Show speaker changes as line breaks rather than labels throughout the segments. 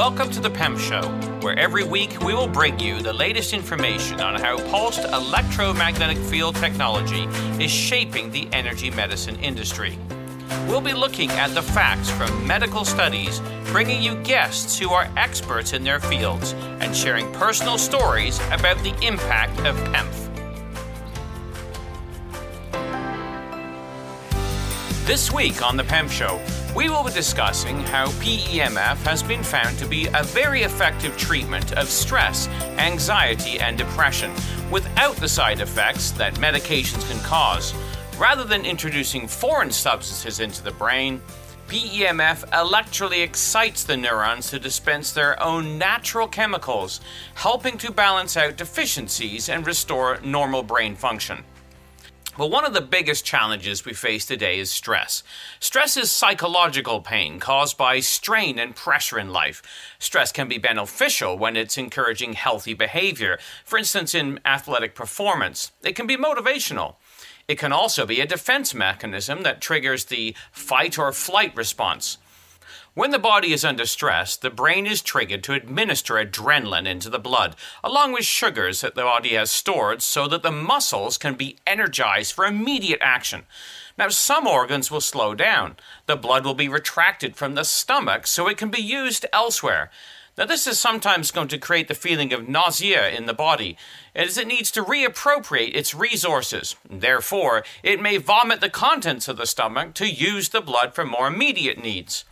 Welcome to the PEMF Show, where every week we will bring you the latest information on how pulsed electromagnetic field technology is shaping the energy medicine industry. We'll be looking at the facts from medical studies, bringing you guests who are experts in their fields, and sharing personal stories about the impact of PEMF. This week on The PEMF Show, we will be discussing how PEMF has been found to be a very effective treatment of stress, anxiety, and depression without the side effects that medications can cause. Rather than introducing foreign substances into the brain, PEMF electrically excites the neurons to dispense their own natural chemicals, helping to balance out deficiencies and restore normal brain function. Well, one of the biggest challenges we face today is stress. Stress is psychological pain caused by strain and pressure in life. Stress can be beneficial when it's encouraging healthy behavior, for instance, in athletic performance. It can be motivational. It can also be a defense mechanism that triggers the fight or flight response. When the body is under stress, the brain is triggered to administer adrenaline into the blood, along with sugars that the body has stored so that the muscles can be energized for immediate action. Now, some organs will slow down. The blood will be retracted from the stomach so it can be used elsewhere. Now, this is sometimes going to create the feeling of nausea in the body, as it needs to reappropriate its resources. Therefore, it may vomit the contents of the stomach to use the blood for more immediate needs.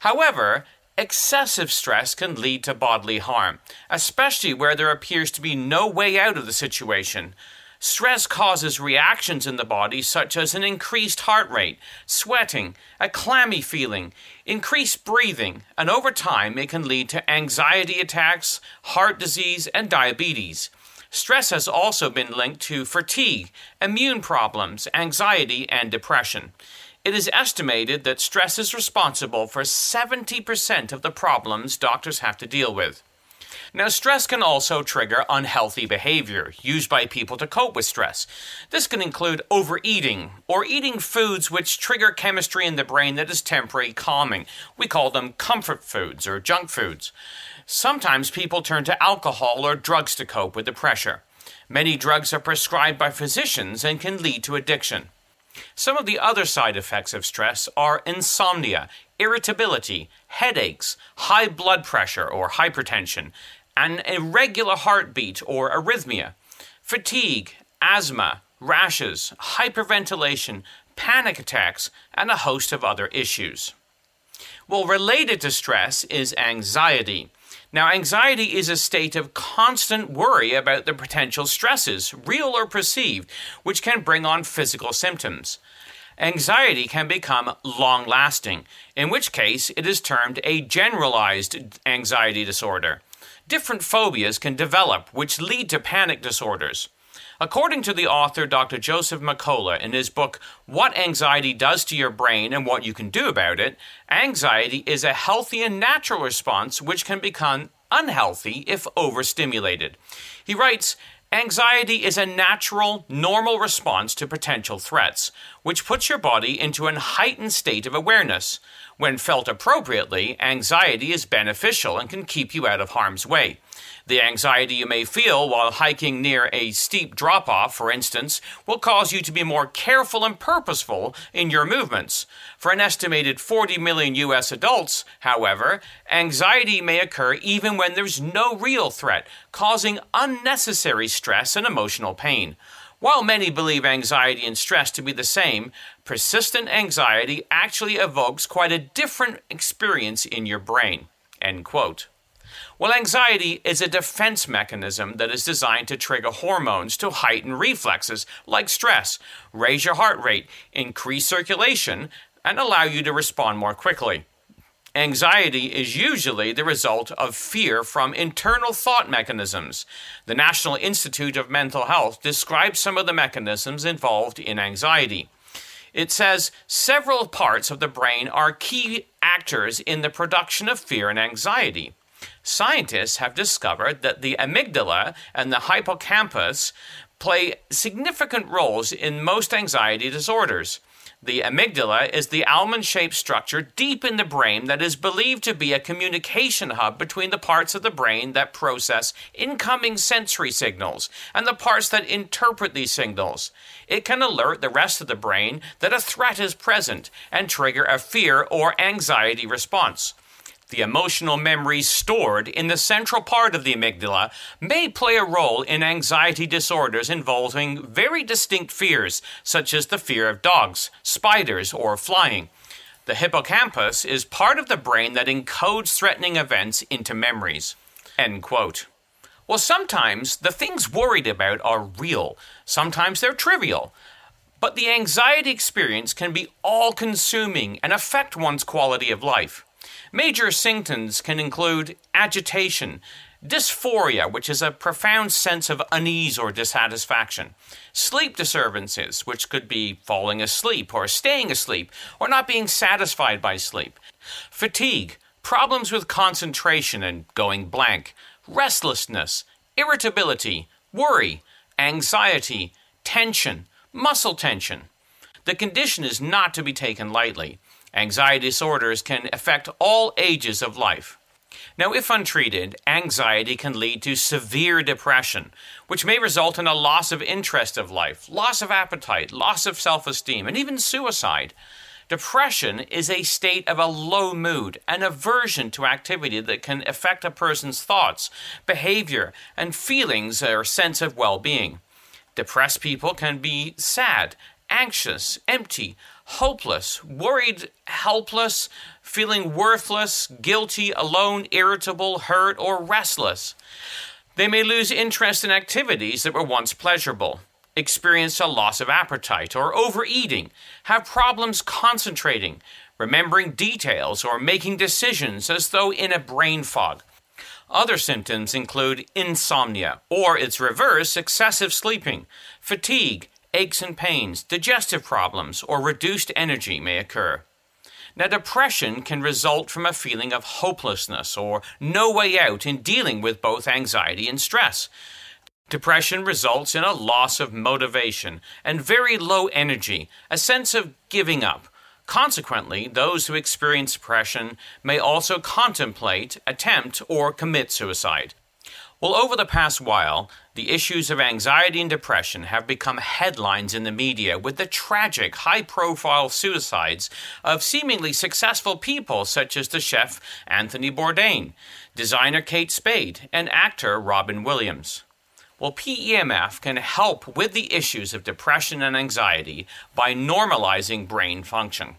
However, excessive stress can lead to bodily harm, especially where there appears to be no way out of the situation. Stress causes reactions in the body such as an increased heart rate, sweating, a clammy feeling, increased breathing, and over time it can lead to anxiety attacks, heart disease, and diabetes. Stress has also been linked to fatigue, immune problems, anxiety, and depression. It is estimated that stress is responsible for 70% of the problems doctors have to deal with. Now, stress can also trigger unhealthy behavior used by people to cope with stress. This can include overeating or eating foods which trigger chemistry in the brain that is temporary calming. We call them comfort foods or junk foods. Sometimes people turn to alcohol or drugs to cope with the pressure. Many drugs are prescribed by physicians and can lead to addiction. Some of the other side effects of stress are insomnia, irritability, headaches, high blood pressure or hypertension, an irregular heartbeat or arrhythmia, fatigue, asthma, rashes, hyperventilation, panic attacks, and a host of other issues. Well, related to stress is anxiety. Now, anxiety is a state of constant worry about the potential stresses, real or perceived, which can bring on physical symptoms. Anxiety can become long lasting, in which case it is termed a generalized anxiety disorder. Different phobias can develop, which lead to panic disorders. According to the author Dr. Joseph McCullough in his book What Anxiety Does to Your Brain and What You Can Do About It, anxiety is a healthy and natural response which can become unhealthy if overstimulated. He writes, Anxiety is a natural, normal response to potential threats, which puts your body into a heightened state of awareness. When felt appropriately, anxiety is beneficial and can keep you out of harm's way. The anxiety you may feel while hiking near a steep drop off, for instance, will cause you to be more careful and purposeful in your movements. For an estimated 40 million US adults, however, anxiety may occur even when there's no real threat, causing unnecessary stress and emotional pain. While many believe anxiety and stress to be the same, persistent anxiety actually evokes quite a different experience in your brain. End quote. Well, anxiety is a defense mechanism that is designed to trigger hormones to heighten reflexes like stress, raise your heart rate, increase circulation, and allow you to respond more quickly. Anxiety is usually the result of fear from internal thought mechanisms. The National Institute of Mental Health describes some of the mechanisms involved in anxiety. It says several parts of the brain are key actors in the production of fear and anxiety. Scientists have discovered that the amygdala and the hippocampus play significant roles in most anxiety disorders. The amygdala is the almond shaped structure deep in the brain that is believed to be a communication hub between the parts of the brain that process incoming sensory signals and the parts that interpret these signals. It can alert the rest of the brain that a threat is present and trigger a fear or anxiety response. The emotional memories stored in the central part of the amygdala may play a role in anxiety disorders involving very distinct fears, such as the fear of dogs, spiders, or flying. The hippocampus is part of the brain that encodes threatening events into memories. End quote. Well, sometimes the things worried about are real, sometimes they're trivial. But the anxiety experience can be all consuming and affect one's quality of life. Major symptoms can include agitation, dysphoria, which is a profound sense of unease or dissatisfaction, sleep disturbances, which could be falling asleep or staying asleep or not being satisfied by sleep, fatigue, problems with concentration and going blank, restlessness, irritability, worry, anxiety, tension, muscle tension. The condition is not to be taken lightly. Anxiety disorders can affect all ages of life. Now, if untreated, anxiety can lead to severe depression, which may result in a loss of interest of life, loss of appetite, loss of self esteem, and even suicide. Depression is a state of a low mood, an aversion to activity that can affect a person's thoughts, behavior, and feelings or sense of well being. Depressed people can be sad, anxious, empty, hopeless, worried, helpless, feeling worthless, guilty, alone, irritable, hurt, or restless. They may lose interest in activities that were once pleasurable, experience a loss of appetite or overeating, have problems concentrating, remembering details, or making decisions as though in a brain fog. Other symptoms include insomnia, or its reverse, excessive sleeping, fatigue, aches and pains, digestive problems, or reduced energy may occur. Now, depression can result from a feeling of hopelessness or no way out in dealing with both anxiety and stress. Depression results in a loss of motivation and very low energy, a sense of giving up. Consequently, those who experience depression may also contemplate, attempt, or commit suicide. Well, over the past while, the issues of anxiety and depression have become headlines in the media with the tragic, high profile suicides of seemingly successful people such as the chef Anthony Bourdain, designer Kate Spade, and actor Robin Williams. Well, PEMF can help with the issues of depression and anxiety by normalizing brain function.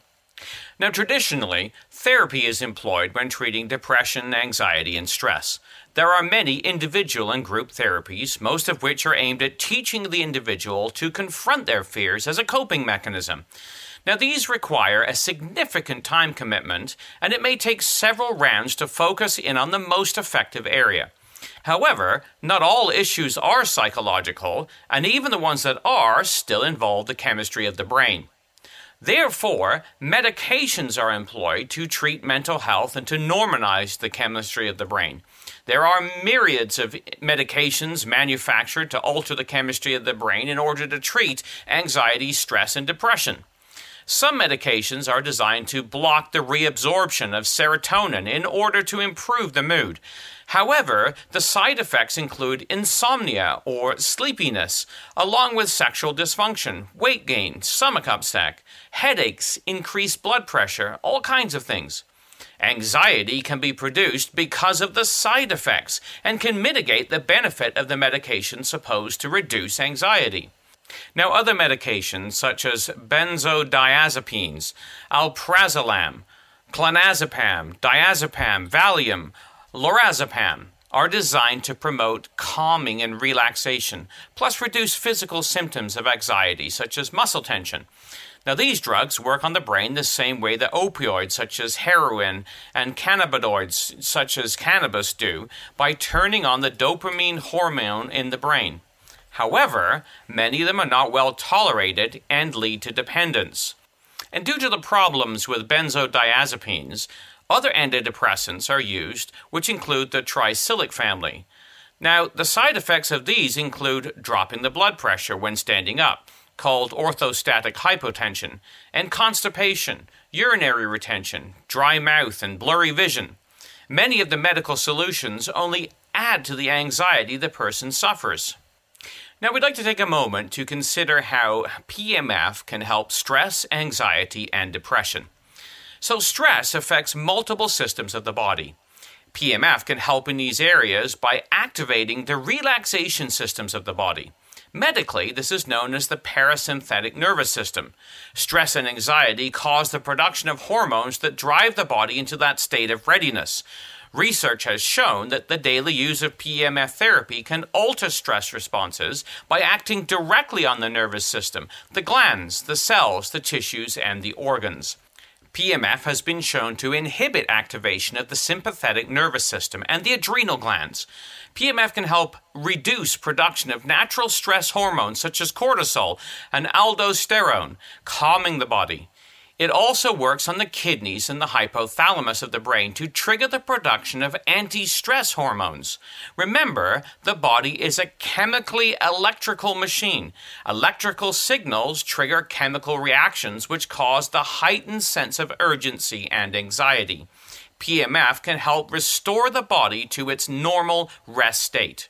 Now, traditionally, therapy is employed when treating depression, anxiety, and stress. There are many individual and group therapies, most of which are aimed at teaching the individual to confront their fears as a coping mechanism. Now, these require a significant time commitment, and it may take several rounds to focus in on the most effective area. However, not all issues are psychological, and even the ones that are still involve the chemistry of the brain. Therefore, medications are employed to treat mental health and to normalize the chemistry of the brain. There are myriads of medications manufactured to alter the chemistry of the brain in order to treat anxiety, stress, and depression. Some medications are designed to block the reabsorption of serotonin in order to improve the mood. However, the side effects include insomnia or sleepiness, along with sexual dysfunction, weight gain, stomach upset, headaches, increased blood pressure, all kinds of things. Anxiety can be produced because of the side effects and can mitigate the benefit of the medication supposed to reduce anxiety. Now, other medications such as benzodiazepines, alprazolam, clonazepam, diazepam, Valium, Lorazepam are designed to promote calming and relaxation, plus reduce physical symptoms of anxiety, such as muscle tension. Now, these drugs work on the brain the same way that opioids, such as heroin, and cannabinoids, such as cannabis, do by turning on the dopamine hormone in the brain. However, many of them are not well tolerated and lead to dependence. And due to the problems with benzodiazepines, other antidepressants are used, which include the tricyclic family. Now, the side effects of these include dropping the blood pressure when standing up, called orthostatic hypotension, and constipation, urinary retention, dry mouth, and blurry vision. Many of the medical solutions only add to the anxiety the person suffers. Now, we'd like to take a moment to consider how PMF can help stress, anxiety, and depression. So, stress affects multiple systems of the body. PMF can help in these areas by activating the relaxation systems of the body. Medically, this is known as the parasympathetic nervous system. Stress and anxiety cause the production of hormones that drive the body into that state of readiness. Research has shown that the daily use of PEMF therapy can alter stress responses by acting directly on the nervous system, the glands, the cells, the tissues, and the organs. PEMF has been shown to inhibit activation of the sympathetic nervous system and the adrenal glands. PMF can help reduce production of natural stress hormones such as cortisol and aldosterone, calming the body. It also works on the kidneys and the hypothalamus of the brain to trigger the production of anti stress hormones. Remember, the body is a chemically electrical machine. Electrical signals trigger chemical reactions which cause the heightened sense of urgency and anxiety. PMF can help restore the body to its normal rest state.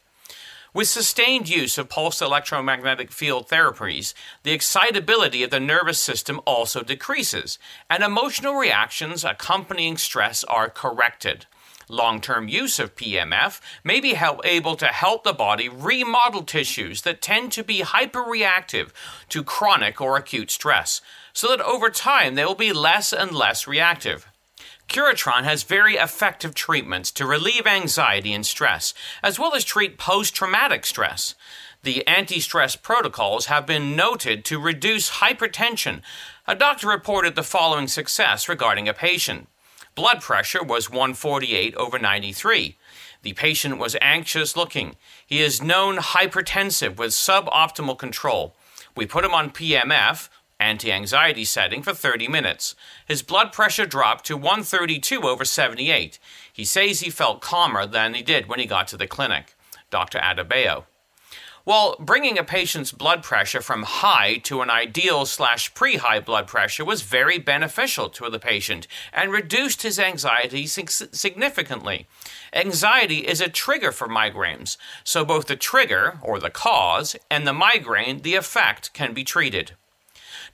With sustained use of pulsed electromagnetic field therapies, the excitability of the nervous system also decreases, and emotional reactions accompanying stress are corrected. Long term use of PMF may be help, able to help the body remodel tissues that tend to be hyperreactive to chronic or acute stress, so that over time they will be less and less reactive. Curatron has very effective treatments to relieve anxiety and stress, as well as treat post traumatic stress. The anti stress protocols have been noted to reduce hypertension. A doctor reported the following success regarding a patient. Blood pressure was 148 over 93. The patient was anxious looking. He is known hypertensive with suboptimal control. We put him on PEMF, anti anxiety setting for 30 minutes. His blood pressure dropped to 132 over 78. He says he felt calmer than he did when he got to the clinic. Dr. Adebayo. Well, bringing a patient's blood pressure from high to an ideal slash pre high blood pressure was very beneficial to the patient and reduced his anxiety significantly. Anxiety is a trigger for migraines, so both the trigger, or the cause, and the migraine, the effect, can be treated.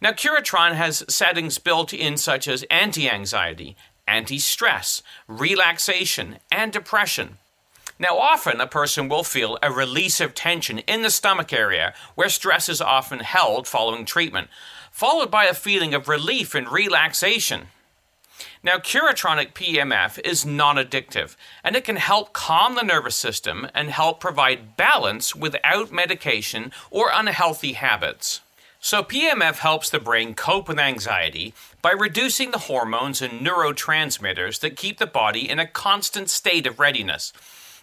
Now, Curatron has settings built in such as anti anxiety, anti stress, relaxation, and depression. Now, often a person will feel a release of tension in the stomach area where stress is often held following treatment, followed by a feeling of relief and relaxation. Now, Curatronic PMF is non addictive, and it can help calm the nervous system and help provide balance without medication or unhealthy habits. So, PMF helps the brain cope with anxiety by reducing the hormones and neurotransmitters that keep the body in a constant state of readiness.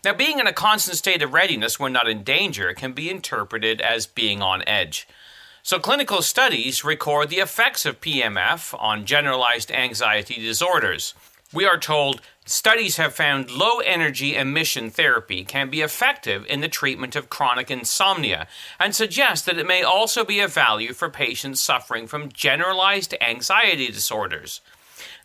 Now, being in a constant state of readiness when not in danger can be interpreted as being on edge. So, clinical studies record the effects of PMF on generalized anxiety disorders. We are told studies have found low energy emission therapy can be effective in the treatment of chronic insomnia and suggest that it may also be of value for patients suffering from generalized anxiety disorders.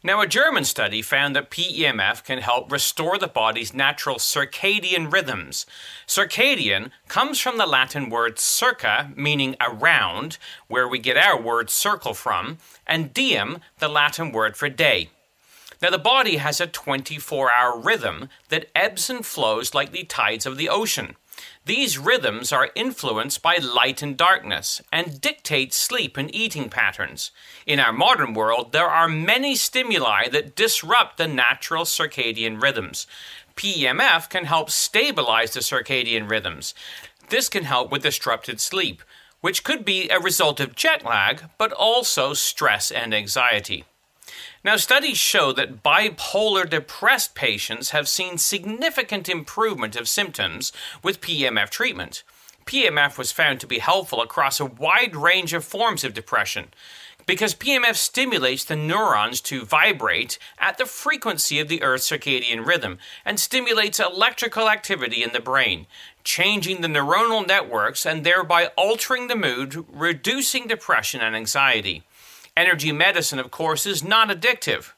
Now, a German study found that PEMF can help restore the body's natural circadian rhythms. Circadian comes from the Latin word circa, meaning around, where we get our word circle from, and diem, the Latin word for day. Now, the body has a 24 hour rhythm that ebbs and flows like the tides of the ocean. These rhythms are influenced by light and darkness and dictate sleep and eating patterns. In our modern world, there are many stimuli that disrupt the natural circadian rhythms. PEMF can help stabilize the circadian rhythms. This can help with disrupted sleep, which could be a result of jet lag, but also stress and anxiety. Now, studies show that bipolar depressed patients have seen significant improvement of symptoms with PMF treatment. PMF was found to be helpful across a wide range of forms of depression. because PMF stimulates the neurons to vibrate at the frequency of the Earth's circadian rhythm and stimulates electrical activity in the brain, changing the neuronal networks and thereby altering the mood, reducing depression and anxiety. Energy medicine, of course, is non addictive.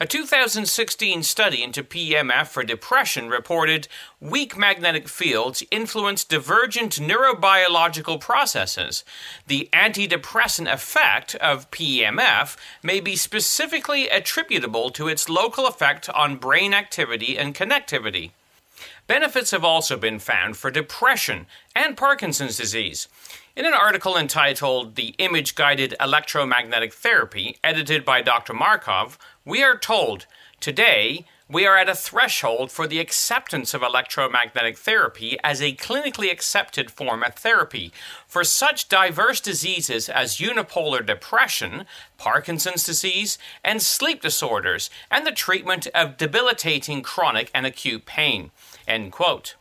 A 2016 study into PMF for depression reported weak magnetic fields influence divergent neurobiological processes. The antidepressant effect of PMF may be specifically attributable to its local effect on brain activity and connectivity. Benefits have also been found for depression and Parkinson's disease. In an article entitled The Image Guided Electromagnetic Therapy, edited by Dr. Markov, we are told today we are at a threshold for the acceptance of electromagnetic therapy as a clinically accepted form of therapy for such diverse diseases as unipolar depression, Parkinson's disease, and sleep disorders, and the treatment of debilitating chronic and acute pain. End quote.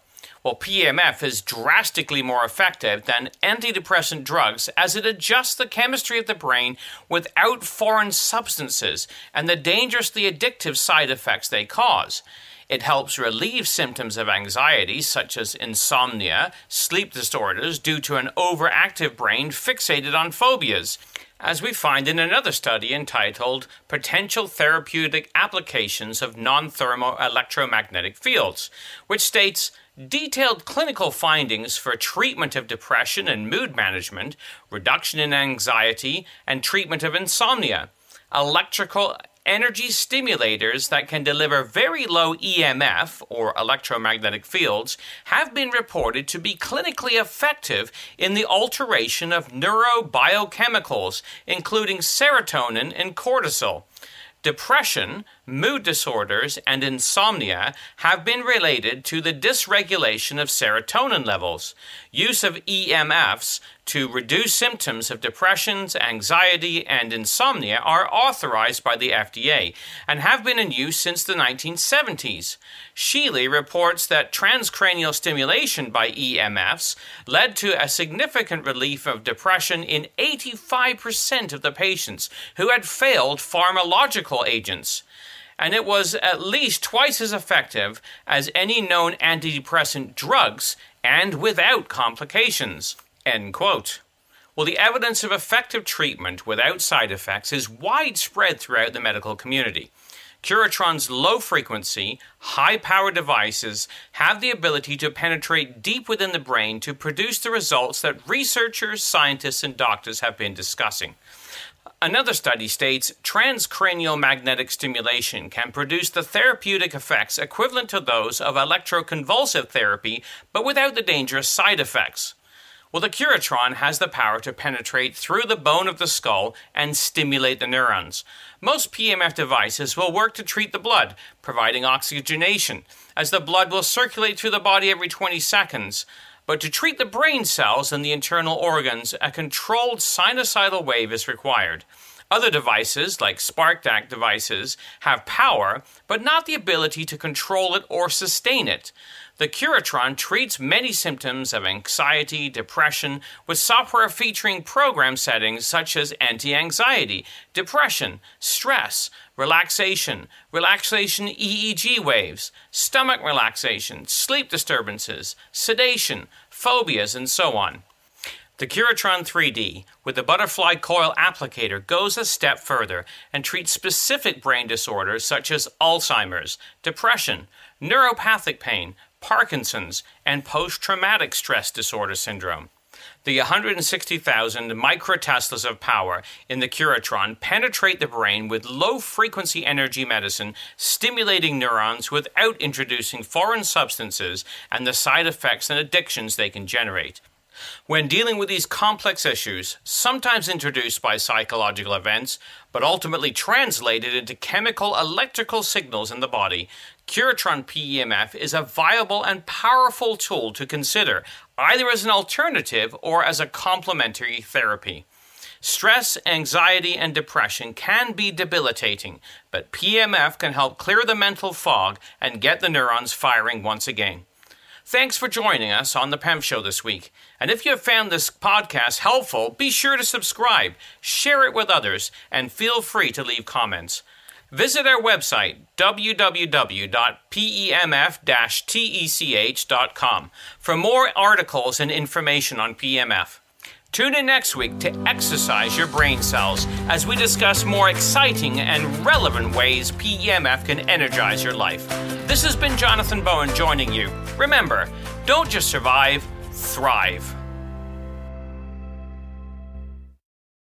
Well, PMF is drastically more effective than antidepressant drugs as it adjusts the chemistry of the brain without foreign substances and the dangerously addictive side effects they cause. It helps relieve symptoms of anxiety, such as insomnia, sleep disorders due to an overactive brain fixated on phobias, as we find in another study entitled Potential Therapeutic Applications of Non Thermo Electromagnetic Fields, which states detailed clinical findings for treatment of depression and mood management, reduction in anxiety, and treatment of insomnia. Electrical energy stimulators that can deliver very low EMF, or electromagnetic fields, have been reported to be clinically effective in the alteration of neurobiochemicals, including serotonin and cortisol. Depression, mood disorders, and insomnia have been related to the dysregulation of serotonin levels. Use of EMFs to reduce symptoms of depressions, anxiety, and insomnia are authorized by the FDA and have been in use since the 1970s. Shealy reports that transcranial stimulation by EMFs led to a significant relief of depression in 85% of the patients who had failed pharmacological agents and it was at least twice as effective as any known antidepressant drugs and without complications. End quote. Well, the evidence of effective treatment without side effects is widespread throughout the medical community. Curatron's low frequency, high power devices have the ability to penetrate deep within the brain to produce the results that researchers, scientists, and doctors have been discussing. Another study states transcranial magnetic stimulation can produce the therapeutic effects equivalent to those of electroconvulsive therapy, but without the dangerous side effects. Well, the Curatron has the power to penetrate through the bone of the skull and stimulate the neurons. Most PMF devices will work to treat the blood, providing oxygenation, as the blood will circulate through the body every 20 seconds. But to treat the brain cells and the internal organs, a controlled sinusoidal wave is required. Other devices, like spark gap devices, have power, but not the ability to control it or sustain it. The Curatron treats many symptoms of anxiety, depression, with software featuring program settings such as anti anxiety, depression, stress, relaxation, relaxation EEG waves, stomach relaxation, sleep disturbances, sedation, phobias, and so on. The Curatron 3D with the butterfly coil applicator goes a step further and treats specific brain disorders such as Alzheimer's, depression, neuropathic pain, Parkinson's, and post traumatic stress disorder syndrome. The 160,000 microteslas of power in the Curatron penetrate the brain with low frequency energy medicine, stimulating neurons without introducing foreign substances and the side effects and addictions they can generate. When dealing with these complex issues, sometimes introduced by psychological events, but ultimately translated into chemical electrical signals in the body, Curatron PEMF is a viable and powerful tool to consider, either as an alternative or as a complementary therapy. Stress, anxiety, and depression can be debilitating, but PEMF can help clear the mental fog and get the neurons firing once again. Thanks for joining us on The PEMF Show this week. And if you have found this podcast helpful, be sure to subscribe, share it with others, and feel free to leave comments. Visit our website, www.pemf-tech.com, for more articles and information on PEMF. Tune in next week to exercise your brain cells as we discuss more exciting and relevant ways PEMF can energize your life. This has been Jonathan Bowen joining you. Remember, don't just survive, thrive.